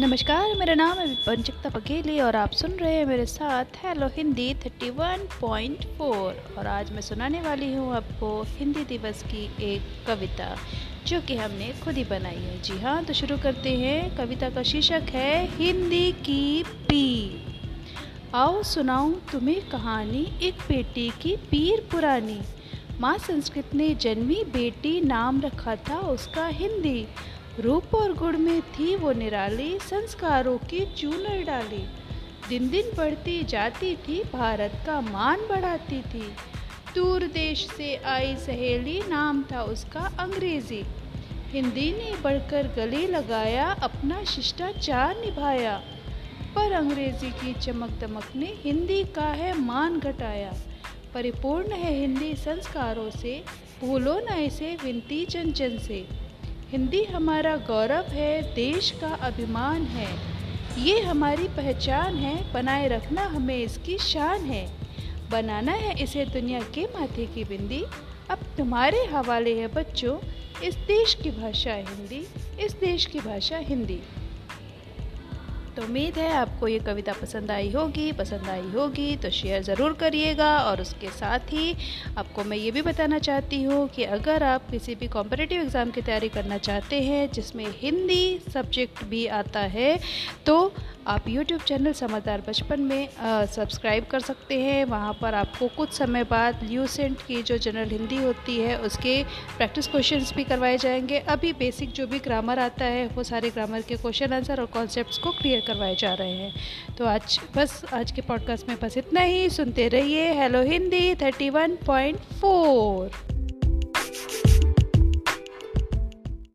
नमस्कार, मेरा नाम है विपंचकता पकेली और आप सुन रहे हैं मेरे साथ हेलो हिंदी 31.4 और आज मैं सुनाने वाली हूँ आपको हिंदी दिवस की एक कविता, जो कि हमने खुद ही बनाई है। जी हाँ तो शुरू करते हैं। कविता का शीर्षक है, हिंदी की पीर। आओ सुनाऊँ तुम्हें कहानी, एक बेटी की पीर पुरानी। माँ संस्कृत ने जन्मी बेटी, नाम रखा था उसका हिंदी। रूप और गुण में थी वो निराली, संस्कारों की चूनर डाली। दिन दिन बढ़ती जाती थी, भारत का मान बढ़ाती थी। दूर देश से आई सहेली, नाम था उसका अंग्रेज़ी। हिंदी ने बढ़कर गले लगाया, अपना शिष्टाचार निभाया। पर अंग्रेज़ी की चमक दमक ने हिंदी का है मान घटाया। परिपूर्ण है हिंदी संस्कारों से, भूलो न इसे विनती जन जन से। हिंदी हमारा गौरव है, देश का अभिमान है। ये हमारी पहचान है, बनाए रखना हमें इसकी शान है। बनाना है इसे दुनिया के माथे की बिंदी। अब तुम्हारे हवाले है बच्चों, इस देश की भाषा हिंदी, इस देश की भाषा हिंदी। तो उम्मीद है आपको ये कविता पसंद आई होगी, पसंद आई होगी तो शेयर ज़रूर करिएगा और उसके साथ ही आपको मैं ये भी बताना चाहती हूँ कि अगर आप किसी भी कॉम्पिटिटिव एग्ज़ाम की तैयारी करना चाहते हैं, जिसमें हिंदी सब्जेक्ट भी आता है तो आप यूट्यूब चैनल समझदार बचपन में सब्सक्राइब कर सकते हैं। वहाँ पर आपको कुछ समय बाद ल्यूसेंट की जो जनरल हिंदी होती है, उसके प्रैक्टिस क्वेश्चंस भी करवाए जाएँगे। अभी बेसिक जो भी ग्रामर आता है, वो सारे ग्रामर के क्वेश्चन आंसर और कॉन्सेप्ट को क्लियर करवाए जा रहे हैं। तो आज, बस आज के पॉडकास्ट में बस इतना ही। सुनते रहिए hello Hindi thirty one point four